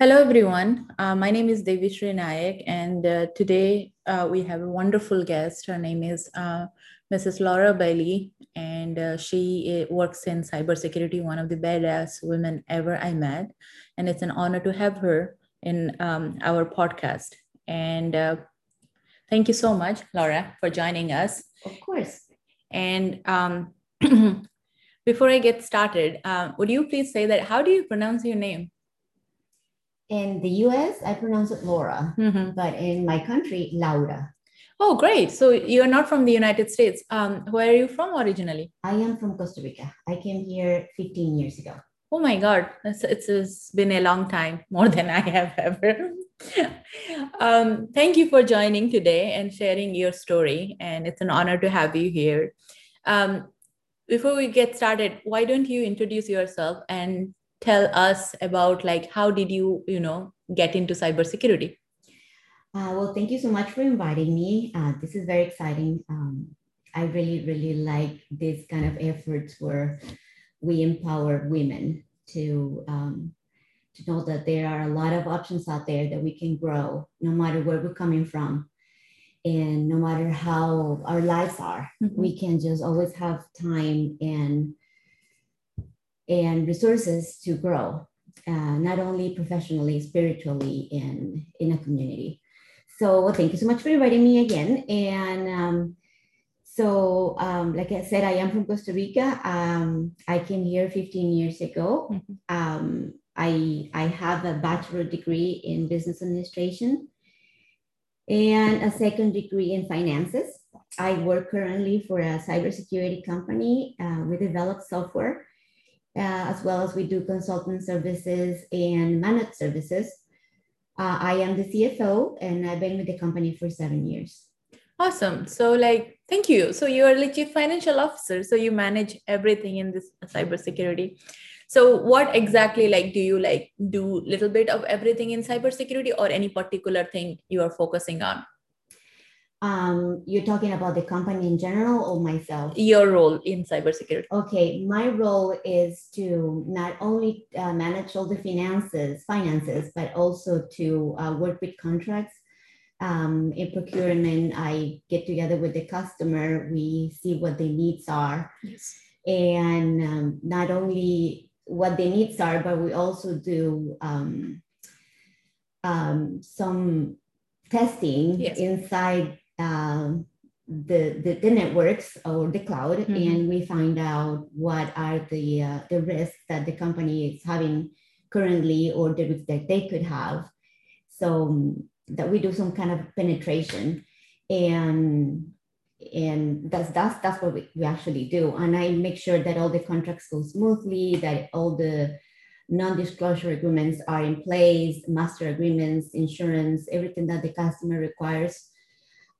Hello, everyone. Uh, my name is Devi Sri Nayak, and uh, today uh, we have a wonderful guest. Her name is uh, Mrs. Laura Bailey, and uh, she uh, works in cybersecurity, one of the badass women ever I met. And it's an honor to have her in um, our podcast. And thank you so much, Laura, for joining us. Of course. And um, before I get started, would you please say that how do you pronounce your name? In the US, I pronounce it Laura, mm-hmm. but in my country, Laura. Oh, great. So you're not from the United States. Um, where are you from originally? I am from Costa Rica. I came here 15 years ago. Oh my God. It's, it's, it's been a long time, more than I have ever. um, thank you for joining today and sharing your story. And it's an honor to have you here. Um, before we get started, why don't you introduce yourself and tell us about like how did you you know get into cybersecurity? Uh, well thank you so much for inviting me. Uh, this is very exciting. Um, i really really like this kind of efforts where we empower women to um, to know that there are a lot of options out there that we can grow no matter where we're coming from and no matter how our lives are. Mm-hmm. we can just always have time and and resources to grow, uh, not only professionally, spiritually, and in a community. So thank you so much for inviting me again. And um, so, um, like I said, I am from Costa Rica. Um, I came here 15 years ago. Mm-hmm. Um, I, I have a bachelor degree in business administration and a second degree in finances. I work currently for a cybersecurity company. Uh, we develop software uh, as well as we do consulting services and managed services. Uh, I am the CFO and I've been with the company for seven years. Awesome. So, like, thank you. So, you are the chief financial officer. So, you manage everything in this cybersecurity. So, what exactly like do you like do little bit of everything in cybersecurity or any particular thing you are focusing on? Um, you're talking about the company in general or myself? Your role in cybersecurity. Okay, my role is to not only uh, manage all the finances, finances, but also to uh, work with contracts. Um, in procurement, I get together with the customer. We see what the needs are, yes. and um, not only what the needs are, but we also do um, um, some testing yes. inside um, the, the, the networks or the cloud mm-hmm. and we find out what are the uh, the risks that the company is having currently or the risks that they could have. So um, that we do some kind of penetration and and that's that's that's what we, we actually do. And i make sure that all the contracts go smoothly that all the non-disclosure agreements are in place master agreements insurance everything that the customer requires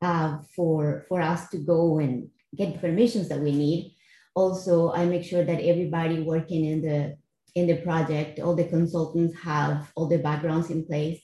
uh, for, for us to go and get the permissions that we need. Also, I make sure that everybody working in the in the project, all the consultants have all the backgrounds in place.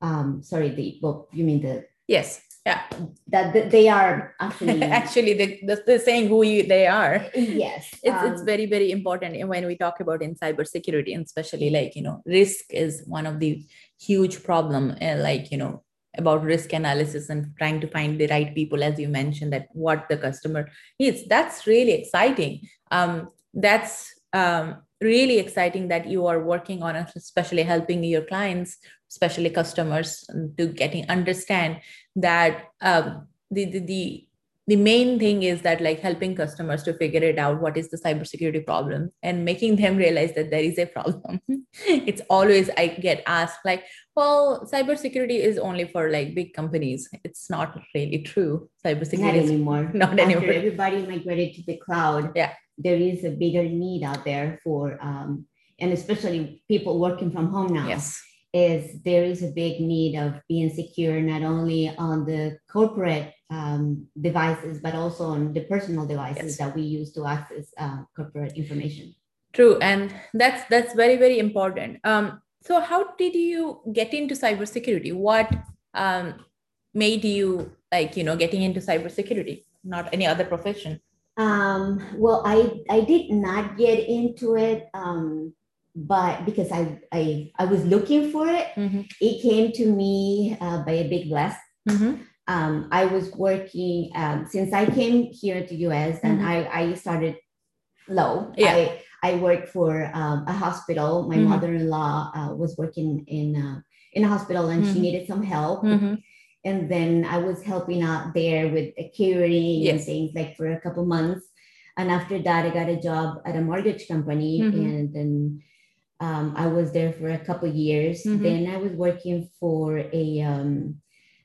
Um, sorry, the well, you mean the yes, yeah, that, that they are actually actually they, they're saying who you, they are. Yes, it's um, it's very very important when we talk about in cybersecurity, and especially like you know risk is one of the huge problem. Uh, like you know about risk analysis and trying to find the right people as you mentioned that what the customer needs. That's really exciting. Um, that's um, really exciting that you are working on especially helping your clients especially customers to getting understand that um, the, the, the the main thing is that like helping customers to figure it out what is the cybersecurity problem and making them realize that there is a problem. It's always i get asked like well cybersecurity is only for like big companies. It's not really true. Cybersecurity not anymore. not After anymore. everybody migrated to the cloud yeah. there is a bigger need out there for um, and especially people working from home now. Yes is there is a big need of being secure not only on the corporate um, devices but also on the personal devices yes. that we use to access uh, corporate information. True and that's that's very very important. Um, so how did you get into cybersecurity? What um, made you like you know getting into cybersecurity not any other profession? Um, well i i did not get into it um, but because I, I I was looking for it, Mhm. it came to me uh, by a big bless. Mhm. Um, I was working um, since I came here to US and Mhm. I, I started low. Yeah. I, I worked for um, a hospital. My Mhm. mother-in-law uh, was working in uh, in a hospital and she Mhm. needed some help. Mhm. And then I was helping out there with the caring and things like for a couple months. And after that, I got a job at a mortgage company, and then um, I was there for a couple years. Mhm. Then I was working for a um,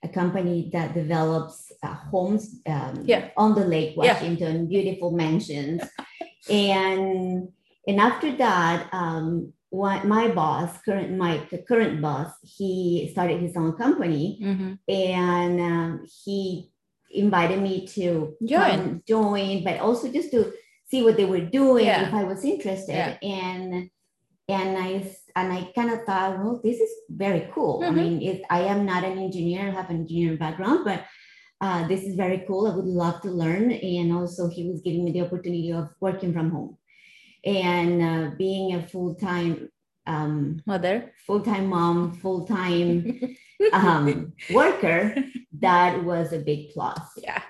a company that develops uh, homes um, Yeah. on the Lake Yeah. Washington, beautiful mansions. and and after that, um, what my boss, current my the current boss, he started his own company, Mhm. and um, he invited me to Join. join, but also just to see what they were doing Yeah. if I was interested. Yeah. And and I and I kind of thought, well, this is very cool. I Mhm. mean, it, I am not an engineer, I have an engineering background, but uh, this is very cool. I would love to learn. And also, he was giving me the opportunity of working from home and uh, being a full time. Um, Mother. full-time mom, full-time um, worker, that was a big plus. Yeah.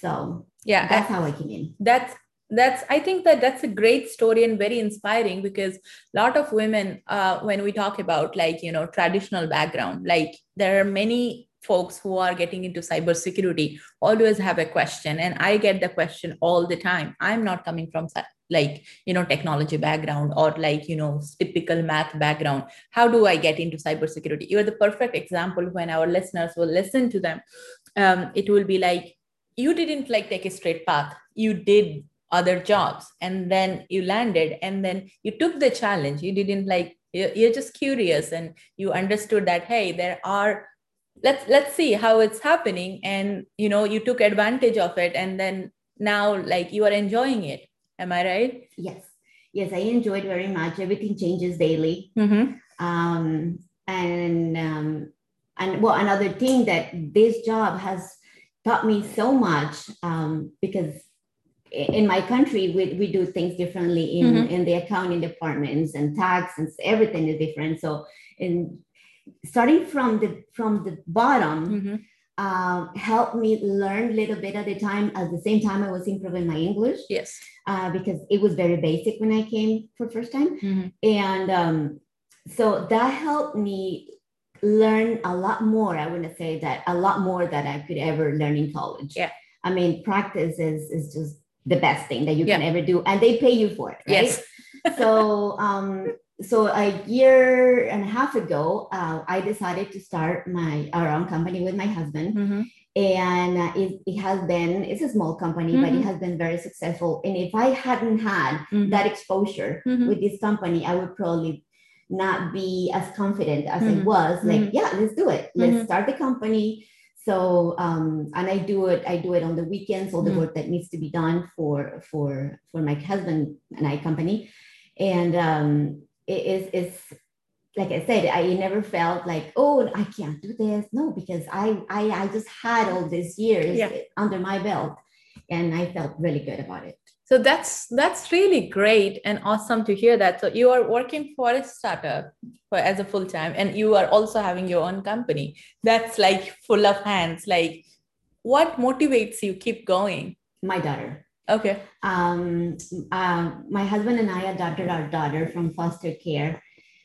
So Yeah. that's how I came in. that's that's i think that that's a great story and very inspiring because a lot of women uh, when we talk about like you know traditional background like there are many folks who are getting into cybersecurity always have a question and i get the question all the time. I'm not coming from like you know technology background or like you know typical math background. How do i get into cybersecurity? You're the perfect example when our listeners will listen to them. Um, it will be like you didn't like take a straight path. You did other jobs and then you landed and then you took the challenge you didn't like you're you're just curious and you understood that hey there are let's let's see how it's happening and you know you took advantage of it and then now like you are enjoying it am i right Yes. Yes, I enjoyed very much. Everything changes daily. mm-hmm. Um, and um, and well, another thing that this job has taught me so much um, because in my country we, we do things differently in, Mhm. in the accounting departments and tax and everything is different. So in starting from the from the bottom Mm-hmm. um, helped me learn a little bit at a time. At the same time, I was improving my English yes uh, because it was very basic when I came for first time, Mhm. and um, so that helped me learn a lot more. I want to say that a lot more that I could ever learn in college. Yeah. I mean, practice is is just the best thing that you can ever do, and they pay you for it, right? yes so um so a year and a half ago uh, i decided to start my our own company with my husband Mhm. and uh, it, it has been it's a small company but Mhm. it has been very successful and if i hadn't had Mhm. that exposure Mhm. with this company i would probably not be as confident as i Mhm. was like yeah let's do it let's start the company so um and i do it i do it on the weekends all the Mhm. work that needs to be done for for for my husband and i company and um it is it's like I said, I never felt like, oh, I can't do this. No, because I I, I just had all these years Yeah. under my belt, and I felt really good about it. So that's that's really great and awesome to hear that. So you are working for a startup for as a full time and you are also having your own company. That's like full of hands. Like what motivates you? Keep going. My daughter, okay. Um, uh, my husband and I adopted our daughter from foster care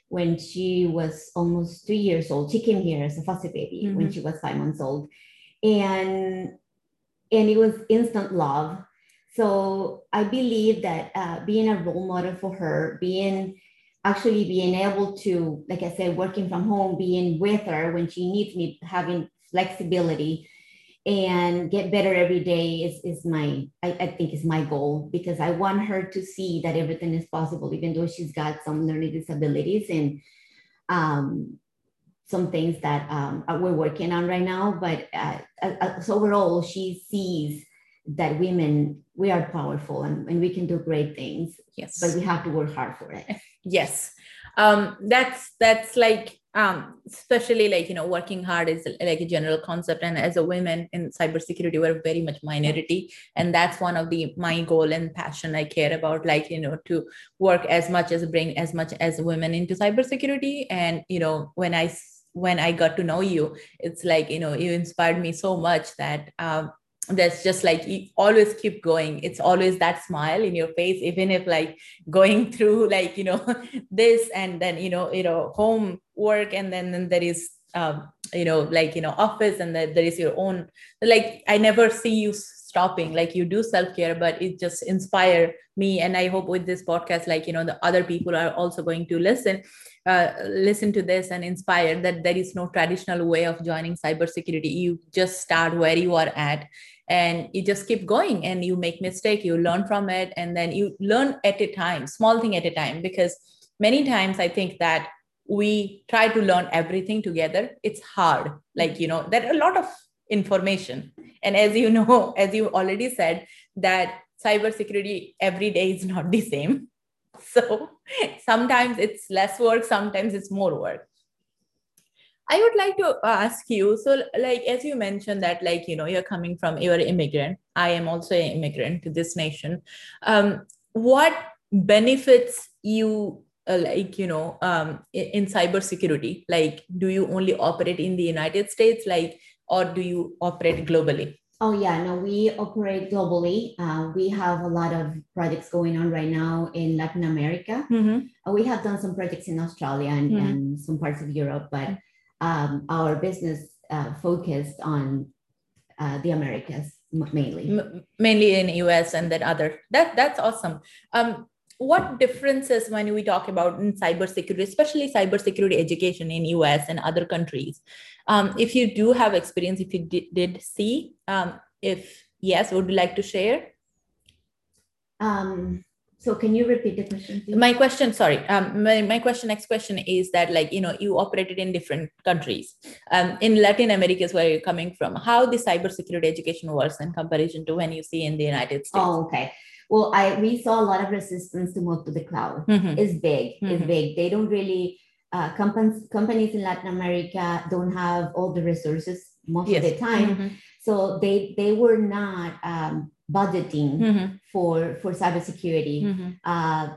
when she was almost two years old. She came here as a foster baby when Mhm. she was five months old, and and it was instant love. So I believe that uh, being a role model for her, being actually being able to, like I said, working from home, being with her when she needs me, having flexibility and get better every day is, is my, I, I think is my goal because I want her to see that everything is possible, even though she's got some learning disabilities and um, some things that um, we're working on right now. But uh, uh, so overall, she sees that women, we are powerful and, and we can do great things, yes. but we have to work hard for it. yes. Um that's that's like um, especially like you know working hard is like a general concept. And as a woman in cybersecurity we're very much minority. And that's one of the my goal and passion i care about like you know to work as much as bring as much as women into cybersecurity. And you know when i when i got to know you it's like you know you inspired me so much that um, that's just like you always keep going. It's always that smile in your face even if like going through like you know this and then you know you know home work and then, then there is um, you know like you know office and then there is your own like i never see you stopping. Like you do self-care but it just inspire me and i hope with this podcast like you know the other people are also going to listen uh, listen to this and inspire that there is no traditional way of joining cybersecurity. You just start where you are at and you just keep going and you make mistake you learn from it and then you learn at a time small thing at a time because many times i think that we try to learn everything together. It's hard like you know there are a lot of information. And as you know as you already said that cybersecurity every day is not the same. So sometimes it's less work sometimes it's more work I would like to ask you so, like, as you mentioned, that, like, you know, you're coming from, you're an immigrant. I am also an immigrant to this nation. Um, what benefits you, uh, like, you know, um, in, in cybersecurity? Like, do you only operate in the United States, like, or do you operate globally? Oh yeah, no, we operate globally. Uh, we have a lot of projects going on right now in Latin America. Mm-hmm. Uh, we have done some projects in Australia and, mm-hmm. and some parts of Europe, but um, our business uh, focused on uh, the Americas mainly. M- mainly in US and then other. That that's awesome. Um, what differences when we talk about in cybersecurity, especially cybersecurity education in US and other countries? Um, if you do have experience, if you did, did see, um, if yes, would you like to share? Um, so can you repeat the question? Please? My question, sorry. Um, my, my question, next question is that like, you know, you operated in different countries. Um, in Latin America is where you're coming from. How the cybersecurity education works in comparison to when you see in the United States? Oh, okay. Well, I we saw a lot of resistance to move to the cloud. Mm-hmm. It's big. Mm-hmm. It's big. They don't really uh, companies companies in Latin America don't have all the resources most yes. of the time. Mm-hmm. So they they were not um, budgeting mm-hmm. for for cybersecurity. Mm-hmm. Uh,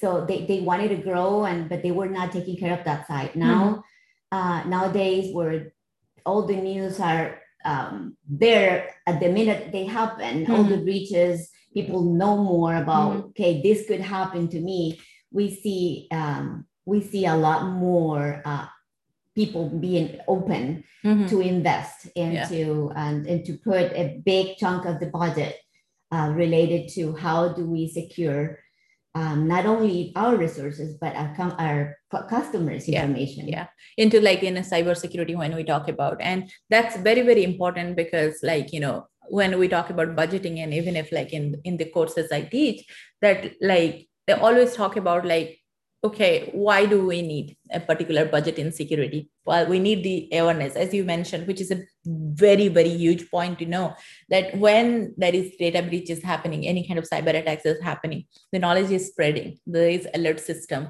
so they, they wanted to grow and but they were not taking care of that side. Now mm-hmm. uh, nowadays where all the news are um, there at the minute they happen, all the mm-hmm. breaches, people know more about mm-hmm. okay, this could happen to me. We see um, we see a lot more uh, people being open mm-hmm. to invest into yeah. and, and to put a big chunk of the budget uh, related to how do we secure um, not only our resources but our, our customers information. yeah, yeah. Into like in a cybersecurity when we talk about. And that's very very important because like you know when we talk about budgeting and even if like in in the courses i teach that like they always talk about like okay, why do we need a particular budget in security? Well, we need the awareness, as you mentioned, which is a very, very huge point to know that when there is data breaches happening, any kind of cyber attacks is happening, the knowledge is spreading. There is alert system,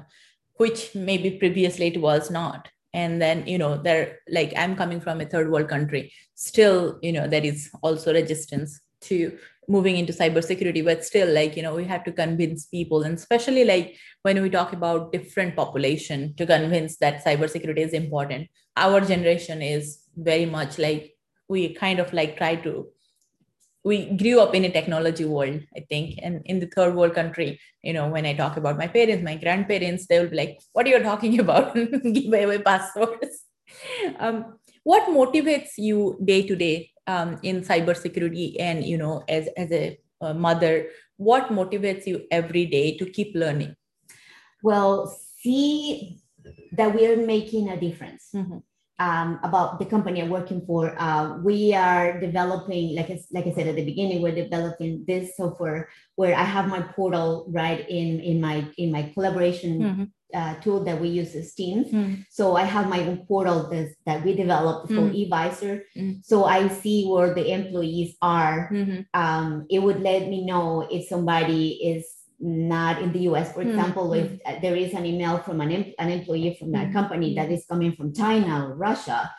which maybe previously it was not. And then, you know, there like I'm coming from a third world country, still, you know, there is also resistance to moving into cybersecurity but still like you know we have to convince people and especially like when we talk about different population to convince that cybersecurity is important our generation is very much like we kind of like try to we grew up in a technology world i think. And in the third world country you know when i talk about my parents my grandparents they will be like what are you talking about? Give away passwords. Um, what motivates you day to day um, in cybersecurity and you know as as a, a mother what motivates you every day to keep learning well see that we're making a difference mm-hmm. um, about the company I'm working for. Uh, we are developing, like I, like I said at the beginning, we're developing this software where I have my portal right in in my in my collaboration mm-hmm uh, tool that we use is Teams. Mm. So I have my own portal that, that we developed for mm. eVisor. Mm. So I see where the employees are. Mm-hmm. Um, it would let me know if somebody is not in the US. For Mm, example, if uh, there is an email from an, em- an employee from that Mm, company that is coming from China or Russia,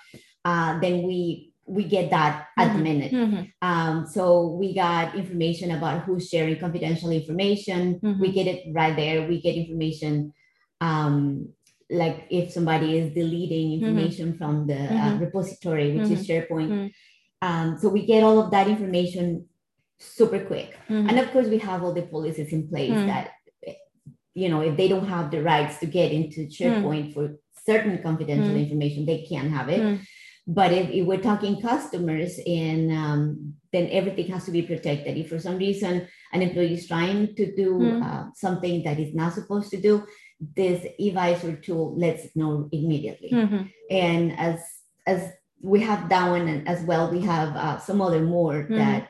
uh, then we we get that at the Mhm. minute. Mhm. Um, so we got information about who's sharing confidential information. Mhm. We get it right there. We get information um, like if somebody is deleting information from the uh, Mhm. repository, which is SharePoint. Mhm. Um, so we get all of that information super quick. Mhm. And of course, we have all the policies in place that, you know, if they don't have the rights to get into SharePoint for certain confidential information, they can't have it. But if, if we're talking customers, and um, then everything has to be protected. If for some reason an employee is trying to do Mm. uh, something that is not supposed to do, this eVisor tool lets it know immediately. Mhm. And as as we have that one, and as well, we have uh, some other more Mhm. that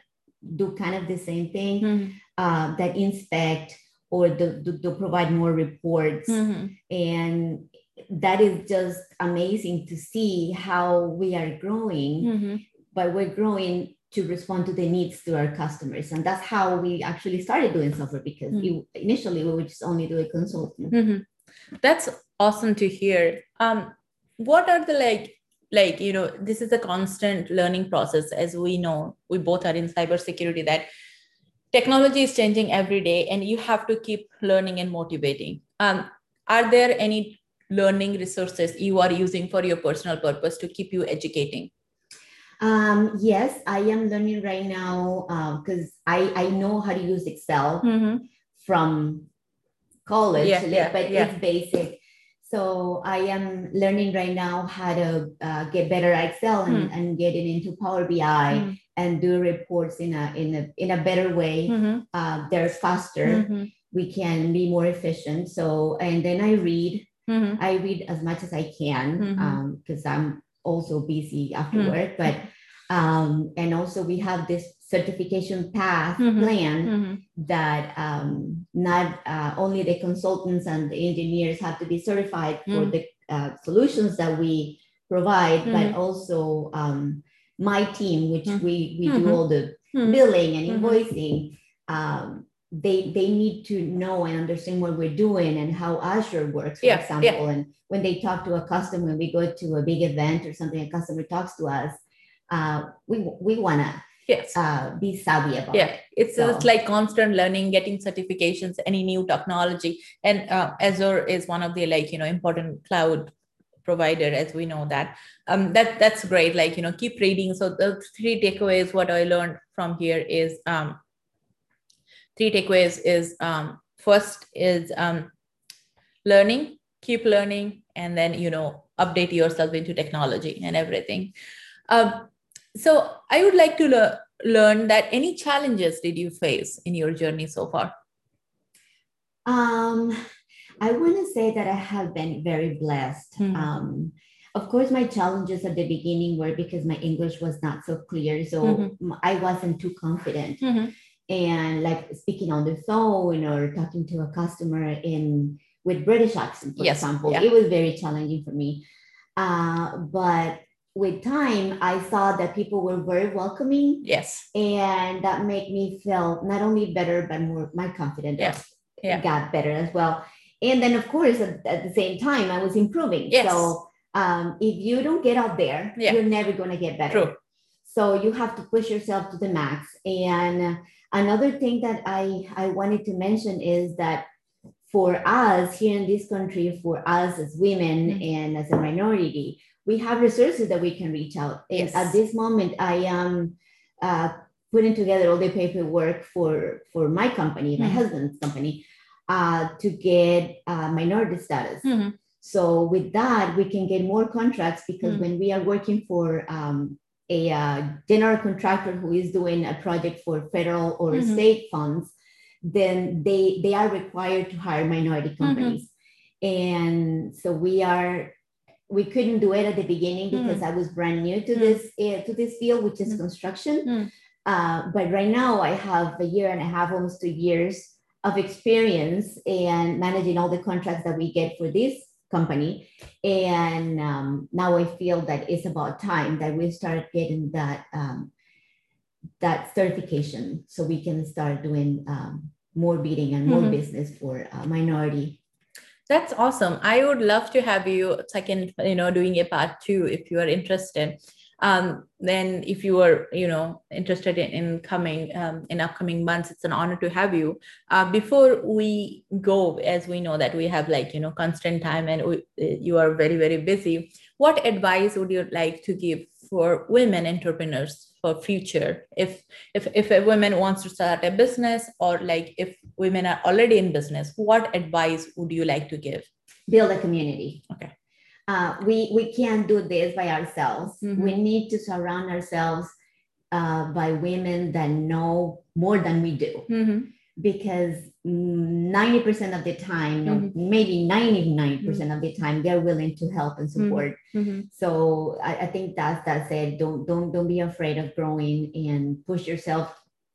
do kind of the same thing Mhm. uh, that inspect or do, do, do provide more reports. Mhm. And that is just amazing to see how we are growing, Mhm. but we're growing to respond to the needs to our customers. And that's how we actually started doing software because Mm. it- initially we would just only do a consulting. Mhm. That's awesome to hear. Um, what are the like, like you know, this is a constant learning process, as we know. We both are in cybersecurity. That technology is changing every day, and you have to keep learning and motivating. Um, are there any learning resources you are using for your personal purpose to keep you educating? Um, yes, I am learning right now because I, I know how to use Excel Mhm. from college, Yeah, yeah, but yeah. it's basic. So I am learning right now how to uh, get better at Excel and, and getting into Power BI Mm. and do reports in a in a in a better way. Mhm. Uh, they're faster. Mhm. We can be more efficient. So and then I read. Mhm. I read as much as I can because I'm also busy after Mm. work. But um, and also we have this certification path Mhm. plan Mhm. that um, not uh, only the consultants and the engineers have to be certified for Mm. the uh, solutions that we provide, but also um, my team, which Mm. we, we do all the billing and invoicing, um, they they need to know and understand what we're doing and how Azure works, for Yeah, example. yeah. And when they talk to a customer, when we go to a big event or something, a customer talks to us, uh, we we wanna Yes. uh, be savvy about yeah it. it's So- just like constant learning getting certifications any new technology and uh, azure is one of the like you know important cloud provider as we know that um that that's great like you know keep reading so the three takeaways what i learned from here is um three takeaways is um first is um learning keep learning and then you know update yourself into technology and everything um so i would like to learn learn that any challenges did you face in your journey so far Um, I want to say that I have been very blessed. Mhm. Um, of course, my challenges at the beginning were because my English was not so clear, so Mhm. m- I wasn't too confident. And like speaking on the phone or talking to a customer in with British accent, for Yes, example, yeah. it was very challenging for me. Uh, but with time, I saw that people were very welcoming yes and that made me feel not only better but more my confidence Yeah, yeah. got better as well and then of course at, at the same time i was improving Yes. so um, if you don't get out there Yeah. you're never going to get better True. So you have to push yourself to the max and another thing that i i wanted to mention is that for us here in this country for us as women Mhm. and as a minority we have resources that we can reach out and Yes. at this moment i am uh, putting together all the paperwork for for my company my Mhm. husband's company uh, to get uh, minority status Mhm. so with that we can get more contracts because Mhm. when we are working for um, a uh, general contractor who is doing a project for federal or Mhm. state funds then they they are required to hire minority Mm-hmm. companies and so we are we couldn't do it at the beginning because I was brand new to Mm. this uh, to this field, which is Mm. construction. Mm. Uh, but right now, I have a year and a half, almost two years of experience and managing all the contracts that we get for this company. And um, now I feel that it's about time that we start getting that um, that certification, so we can start doing um, more bidding and more Mhm. business for uh, minority. That's awesome. I would love to have you second, you know, doing a part two if you are interested. Um, then if you are, you know, interested in, in coming um, in upcoming months, it's an honor to have you. Uh, before we go, as we know that we have like, you know, constant time and we, you are very, very busy. What advice would you like to give for women entrepreneurs for future? If if if a woman wants to start a business or like if women are already in business, what advice would you like to give? Build a community. Okay. Uh, we we can't do this by ourselves. Mhm. We need to surround ourselves uh, by women that know more than we do. because mm, 90% of the time, no, maybe 99% of the time, they're willing to help and support. So I, I think that's that's it. Don't don't don't be afraid of growing and push yourself,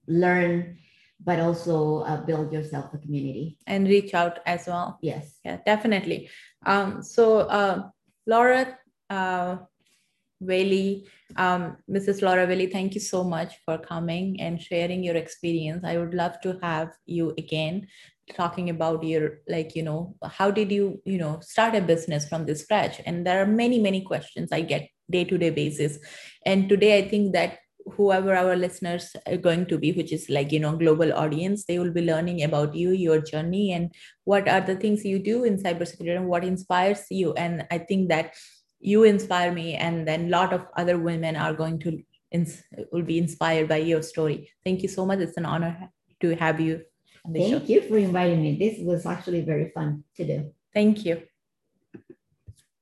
learn, but also uh, build yourself a community. And reach out as well. Yes. Yeah, definitely. Um, so uh, Laura uh, um, Mrs. Laura Bailey, thank you so much for coming and sharing your experience. I would love to have you again talking about your like you know how did you you know start a business from the scratch and there are many many questions i get day to day basis and today i think that whoever our listeners are going to be which is like you know global audience they will be learning about you your journey and what are the things you do in cybersecurity and what inspires you. And i think that you inspire me and then a lot of other women are going to ins- will be inspired by your story. Thank you so much. It's an honor to have you on the show. Thank you for inviting me. This was actually very fun to do. thank you